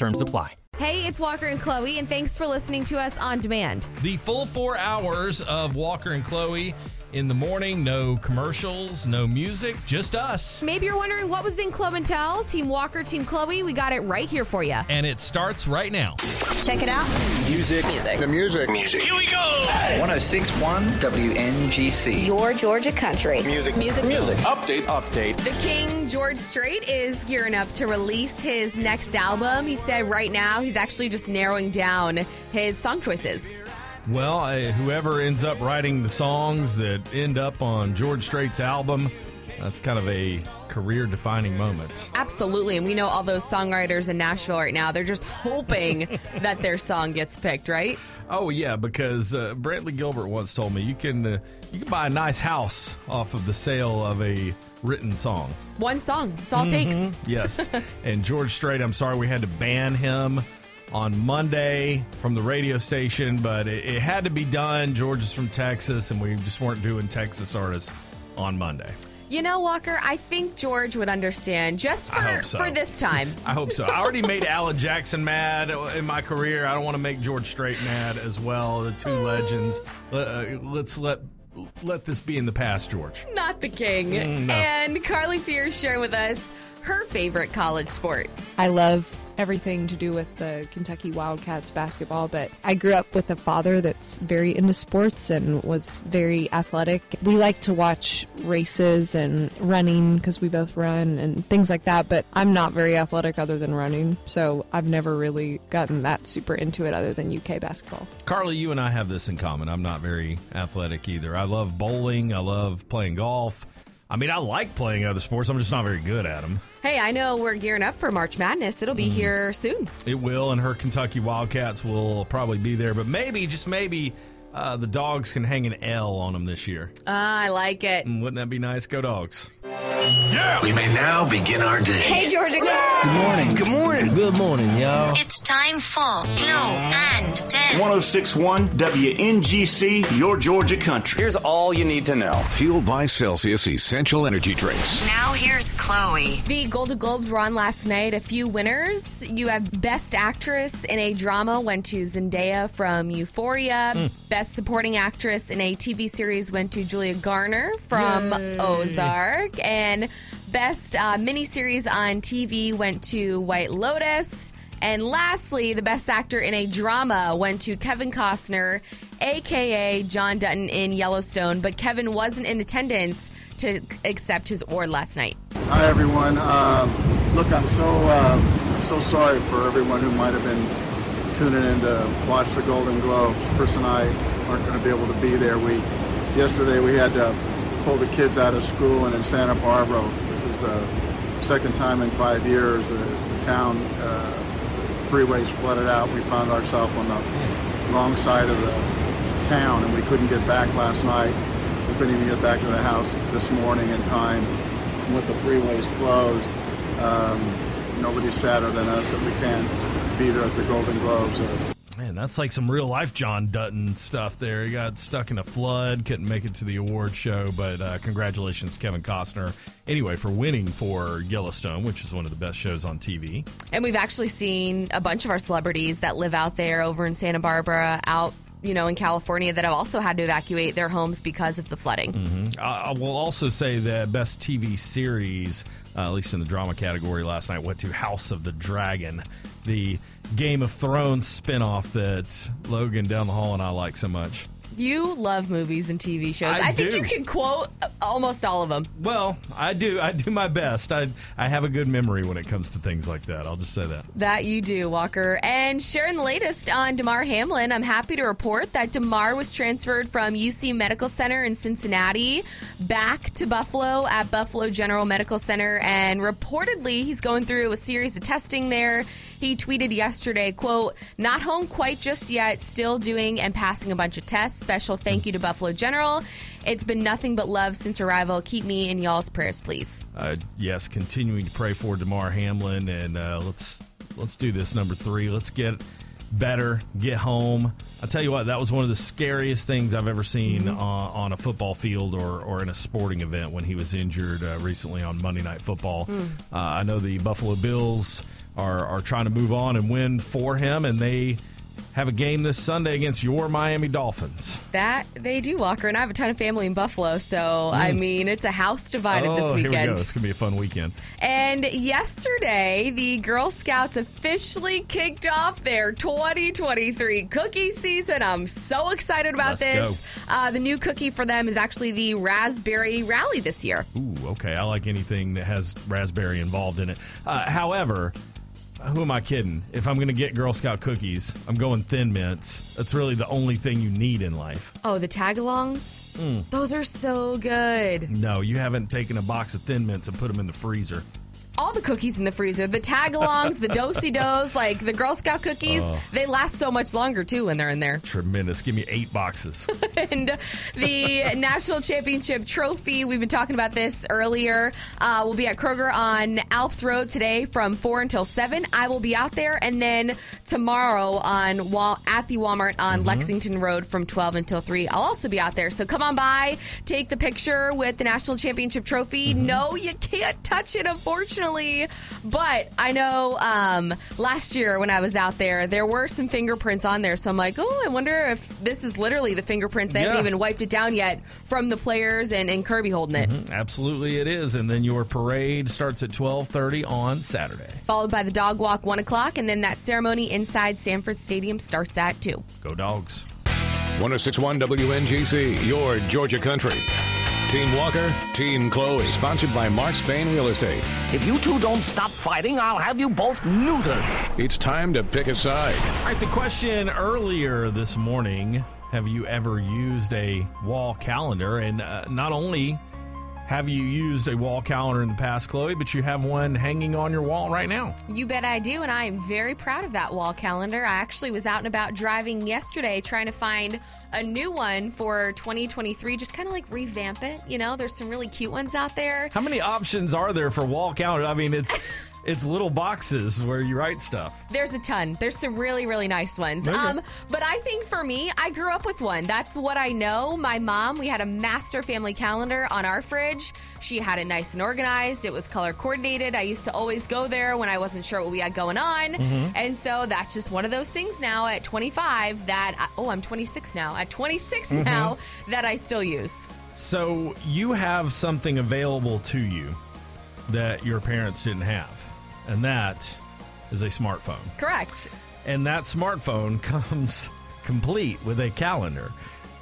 Terms apply. Hey, it's Walker and Chloe, and thanks for listening to us on demand. The full four hours of Walker and Chloe in the morning. No commercials, no music, just us. Maybe you're wondering what was in Club and Tell. Team Walker, Team Chloe, we got it right here for you. And it starts right now. Check it out. Music. Music. The music. Music. Here we go. 1061 WNGC. Your Georgia country. Music. Music. Music. Update. Update. The King, George Strait, is gearing up to release his next album. He said right now he's actually just narrowing down his song choices. Well, I, whoever ends up writing the songs that end up on George Strait's album, that's kind of a career defining moment. Absolutely. And we know all those songwriters in Nashville right now, they're just hoping that their song gets picked, right? Oh yeah, because uh, Brantley Gilbert once told me you can uh, you can buy a nice house off of the sale of a written song. One song. It's all it takes. Yes. and George Strait, I'm sorry we had to ban him on Monday from the radio station, but it, it had to be done. George is from Texas, and we just weren't doing Texas artists on Monday. You know, Walker, I think George would understand just for so. for this time. I hope so. I already made Alan Jackson mad in my career. I don't want to make George Strait mad as well. The two legends. Let- uh, Let's let let this be in the past, George. Not the king. Mm, no. And Carly Pearce sharing with us her favorite college sport. I love everything to do with the Kentucky Wildcats basketball, but I grew up with a father that's very into sports and was very athletic. We like to watch races and running because we both run and things like that, but I'm not very athletic other than running, so I've never really gotten that super into it other than UK basketball. Carly, you and I have this in common. I'm not very athletic either. I love bowling. I love playing golf. I mean, I like playing other sports. I'm just not very good at them. Hey, I know we're gearing up for March Madness. It'll be Mm-hmm. here soon. It will, and her Kentucky Wildcats will probably be there. But maybe, just maybe, uh, the dogs can hang an L on them this year. Ah, I like it. Wouldn't that be nice? Go dogs. We may now begin our day. Hey, Georgia. Good morning. Good morning. Good morning, y'all. It's time for Clue and Tell. 1061 WNGC, your Georgia country. Here's all you need to know. Fueled by Celsius Essential Energy Drinks. Now here's Chloe. The Golden Globes were on last night. A few winners. You have Best Actress in a Drama went to Zendaya from Euphoria. Hmm. Best Supporting Actress in a TV series went to Julia Garner from Ozark. And Best uh, Miniseries on TV went to White Lotus. And lastly, the Best Actor in a Drama went to Kevin Costner, aka John Dutton in Yellowstone. But Kevin wasn't in attendance to accept his award last night. Hi everyone. Um, look, I'm so uh, I'm so sorry for everyone who might have been tuning in to watch the Golden Globes. Chris and I aren't going to be able to be there. We yesterday we had to pull the kids out of school and in Santa Barbara. This is the second time in five years uh, the town uh, freeways flooded out. We found ourselves on the wrong side of the town and we couldn't get back last night. We couldn't even get back to the house this morning in time. With the freeways closed, um, nobody's sadder than us that we can't be there at the Golden Globes. Man, that's like some real life John Dutton stuff there. He got stuck in a flood, couldn't make it to the award show, but uh, congratulations, Kevin Costner, anyway, for winning for Yellowstone, which is one of the best shows on TV. And we've actually seen a bunch of our celebrities that live out there over in Santa Barbara, out, you know, in California that have also had to evacuate their homes because of the flooding. Uh, I will also say that best TV series, uh, at least in the drama category last night, went to House of the Dragon, the Game of Thrones spinoff that Logan down the hall and I like so much. You love movies and TV shows. I I, think do. you can quote almost all of them. Well, I do. I do my best. I I have a good memory when it comes to things like that. I'll just say that. That you do, Walker. And sharing the latest on Damar Hamlin, I'm happy to report that DeMar was transferred from UC Medical Center in Cincinnati back to Buffalo at Buffalo General Medical Center. And reportedly, he's going through a series of testing there. He tweeted yesterday, quote, not home quite just yet, still doing and passing a bunch of tests. Special thank you to Buffalo General. It's been nothing but love since arrival. Keep me in y'all's prayers, please. Uh, yes, continuing to pray for Damar Hamlin, and uh, let's let's do this number three. Let's get better, get home. I'll tell you what, that was one of the scariest things I've ever seen Mm-hmm. on, on a football field or, or in a sporting event when he was injured uh, recently on Monday Night Football. Hmm. Uh, I know the Buffalo Bills are, are trying to move on and win for him, and they have a game this Sunday against your Miami Dolphins. That they do, Walker, and I have a ton of family in Buffalo, so I mean it's a house divided oh, this here we weekend. go. It's going to be a fun weekend. And yesterday, the Girl Scouts officially kicked off their 2023 cookie season. I'm so excited about Let's this. Uh, the new cookie for them is actually the Raspberry Rally this year. Ooh, okay. I like anything that has raspberry involved in it. Uh, however, who am I kidding? If I'm going to get Girl Scout cookies, I'm going Thin Mints. That's really the only thing you need in life. Oh, the tagalongs? Hmm. Those are so good. No, you haven't taken a box of Thin Mints and put them in the freezer. All the cookies in the freezer, the tagalongs, the dosey dos, like the Girl Scout cookies, Oh. they last so much longer too when they're in there. Tremendous. Give me eight boxes. and the national championship trophy. We've been talking about this earlier. Uh, we'll be at Kroger on Alps Road today from four until seven. I will be out there, and then tomorrow on Wal- at the Walmart on Lexington Road from twelve until three. I'll also be out there. So come on by, take the picture with the national championship trophy. No, you can't touch it, unfortunately. But I know um, last year when I was out there, there were some fingerprints on there. So I'm like, oh, I wonder if this is literally the fingerprints. They Yeah. haven't even wiped it down yet from the players and, and Kirby holding it. Absolutely, it is. And then your parade starts at 12:30 on Saturday. Followed by the dog walk, one o'clock, and then that ceremony inside Sanford Stadium starts at two. Go Dogs. 1061 WNGC, your Georgia country. Team Walker, Team Chloe, sponsored by Mark Spain Real Estate. If you two don't stop fighting, I'll have you both neutered. It's time to pick a side. All right, the question earlier this morning have you ever used a wall calendar? And uh, not only have you used a wall calendar in the past, Chloe, but you have one hanging on your wall right now. You bet I do, and I am very proud of that wall calendar. I actually was out and about driving yesterday trying to find a new one for 2023, just kind of like revamp it. You know, there's some really cute ones out there. How many options are there for wall calendar? I mean, it's it's little boxes where you write stuff. There's a ton. There's some really, really nice ones. Okay. Um, but I think for me, I grew up with one. That's what I know. My mom, we had a master family calendar on our fridge. She had it nice and organized. It was color coordinated. I used to always go there when I wasn't sure what we had going on. Mm-hmm. And so that's just one of those things now at 25 that, I, oh, I'm 26 now. At 26 Mm-hmm. now that I still use. So you have something available to you that your parents didn't have, and that is a smartphone. Correct. and that smartphone comes complete with a calendar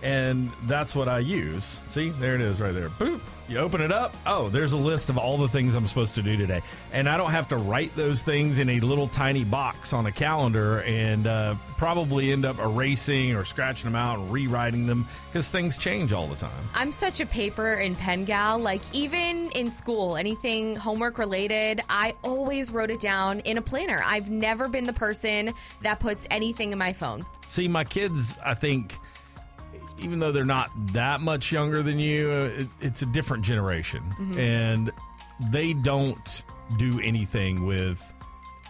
and that's what i use see there it is right there boop you open it up oh there's a list of all the things i'm supposed to do today and i don't have to write those things in a little tiny box on a calendar and uh, probably end up erasing or scratching them out and rewriting them because things change all the time I'm such a paper and pen gal. Like, even in school, anything homework related, I always wrote it down in a planner. I've never been the person that puts anything in my phone. See, my kids, I think, even though they're not that much younger than you, uh, it, it's a different generation. And they don't do anything with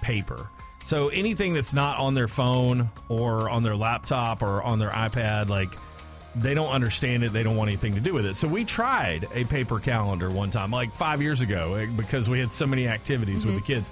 paper. So anything that's not on their phone or on their laptop or on their iPad, like, they don't understand it. They don't want anything to do with it. So we tried a paper calendar one time, like five years ago, eh, because we had so many activities with the kids.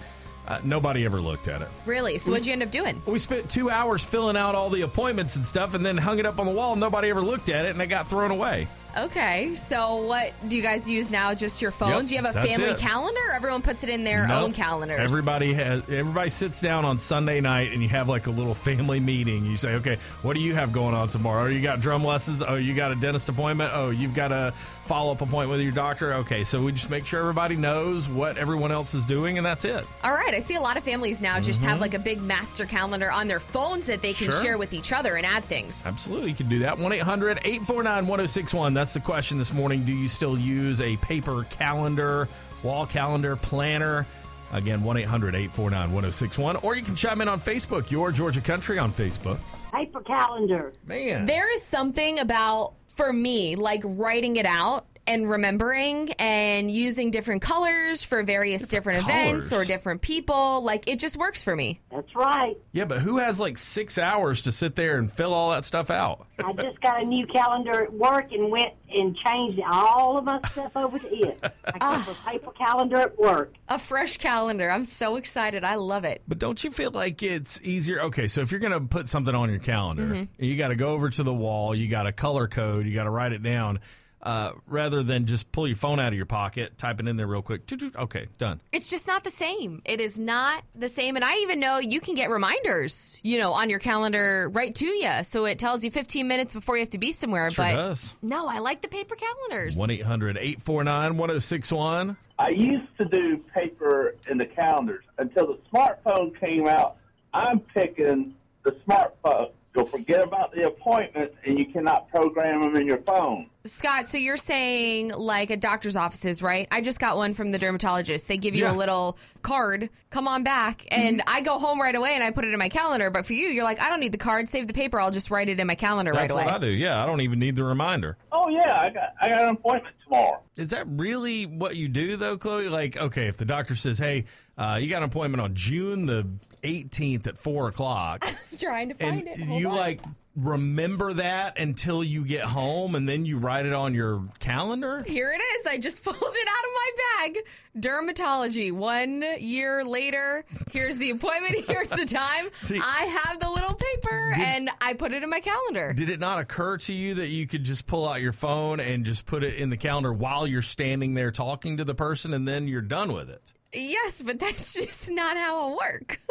Uh, nobody ever looked at it. Really? So, what'd you end up doing? We spent two hours filling out all the appointments and stuff, and then hung it up on the wall. Nobody ever looked at it, and it got thrown away. Okay. So, what do you guys use now? Just your phones? Yep, do you have a that's family it. calendar? Or everyone puts it in their Nope. own calendars. Everybody has. Everybody sits down on Sunday night, and you have like a little family meeting. You say, "Okay, what do you have going on tomorrow? You got drum lessons? Oh, you got a dentist appointment? Oh, you've got a follow up appointment with your doctor? Okay, so we just make sure everybody knows what everyone else is doing, and that's it. All right. I see a lot of families now just have mm-hmm. like a big master calendar on their phones that they can Sure. share with each other and add things. Absolutely, you can do that. 1 800 849 1061. That's the question this morning. Do you still use a paper calendar, wall calendar, planner? Again, 1 800 849 1061. Or you can chime in on Facebook, Your Georgia Country on Facebook. Paper calendar. Man. There is something about, for me, like writing it out and remembering and using different colors for various different, events or different people. Like, it just works for me. That's right. Yeah, but who has like six hours to sit there and fill all that stuff out? I just got a new calendar at work and went and changed all of my stuff over to it. I keep a paper calendar at work. A fresh calendar. I'm so excited. I love it. But don't you feel like it's easier? Okay, so if you're going to put something on your calendar, Mhm. you got to go over to the wall, you got to color code, you got to write it down, uh, rather than just pull your phone out of your pocket, type it in there real quick. Toot, toot, Okay, done. It's just not the same. It is not the same. And I even know you can get reminders, you know, on your calendar right to you. So it tells you 15 minutes before you have to be somewhere. Sure but does. no, I like the paper calendars. 1 800 849 1061. I used to do paper in the calendars until the smartphone came out. I'm picking the smartphone. You'll forget about the appointments, and you cannot program them in your phone. Scott, so you're saying like at doctor's offices, right? I just got one from the dermatologist. They give you Yeah. a little card, come on back. And mm-hmm. I go home right away and I put it in my calendar. But for you, you're like, I don't need the card, save the paper. I'll just write it in my calendar That's right away. what I do. Yeah, I don't even need the reminder. Oh yeah, I got I got an appointment tomorrow. Is that really what you do, though, Chloe? Like, okay, if the doctor says, hey, uh, you got an appointment on June the 18th at 4 o'clock, Trying to find it. Hold you, on. like, remember that until you get home and then you write it on your calendar? Here it is. I just pulled it out of my bag. Dermatology. One year later, here's the appointment. Here's the time. See- I have the little paper and I put it in my calendar. Did it not occur to you that you could just pull out your phone and just put it in the calendar while you're standing there talking to the person and then you're done with it? Yes, but that's just not how it work.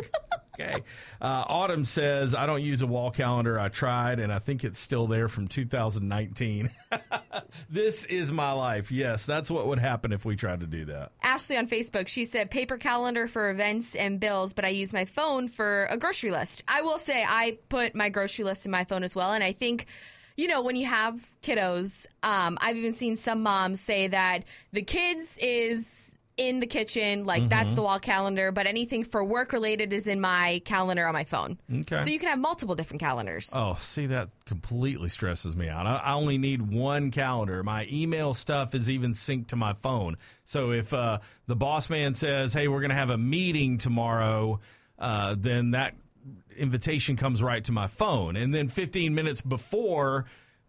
Okay. Uh, Autumn says, I don't use a wall calendar. I tried, and I think it's still there from 2019. this is my life. Yes, that's what would happen if we tried to do that. Ashley on Facebook, she said paper calendar for events and bills, but I use my phone for a grocery list. I will say I put my grocery list in my phone as well, and I think. You know, when you have kiddos, um, I've even seen some moms say that the kids is in the kitchen, like that's Mhm. the wall calendar, but anything for work related is in my calendar on my phone. Okay. So you can have multiple different calendars. Oh, see, that completely stresses me out. I, I only need one calendar. My email stuff is even synced to my phone. So if uh, the boss man says, hey, we're going to have a meeting tomorrow, uh, then that invitation comes right to my phone. And then 15 minutes before,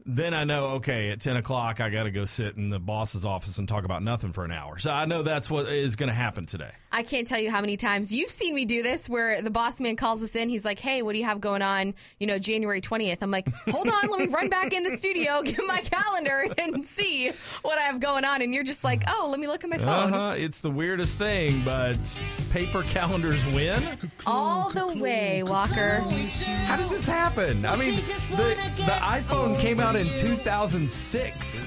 then I know, okay, at 10 o'clock, I got to go sit in the boss's office and talk about nothing for an hour. So I know that's what is going to happen today. I can't tell you how many times you've seen me do this where the boss man calls us in. He's like, Hey, what do you have going on? You know, January 20th. I'm like, Hold on, let me run back in the studio, get my calendar, and see what I have going on. And you're just like, Oh, let me look at my phone. Uh-huh. It's the weirdest thing, but paper calendars win. All the way, Walker. How did this happen? I mean, the, the iPhone came out in 2006.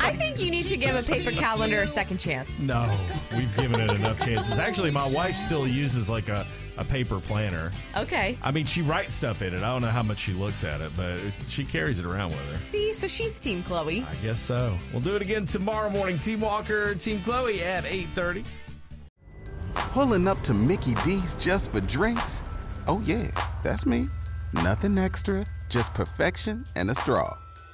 I think you need to give a paper calendar a second chance. No, we've given it enough chances. Actually, my wife still uses like a, a paper planner. Okay. I mean, she writes stuff in it. I don't know how much she looks at it, but she carries it around with her. See, so she's Team Chloe. I guess so. We'll do it again tomorrow morning. Team Walker, Team Chloe at 8.30. Pulling up to Mickey D's just for drinks? Oh, yeah, that's me. Nothing extra, just perfection and a straw.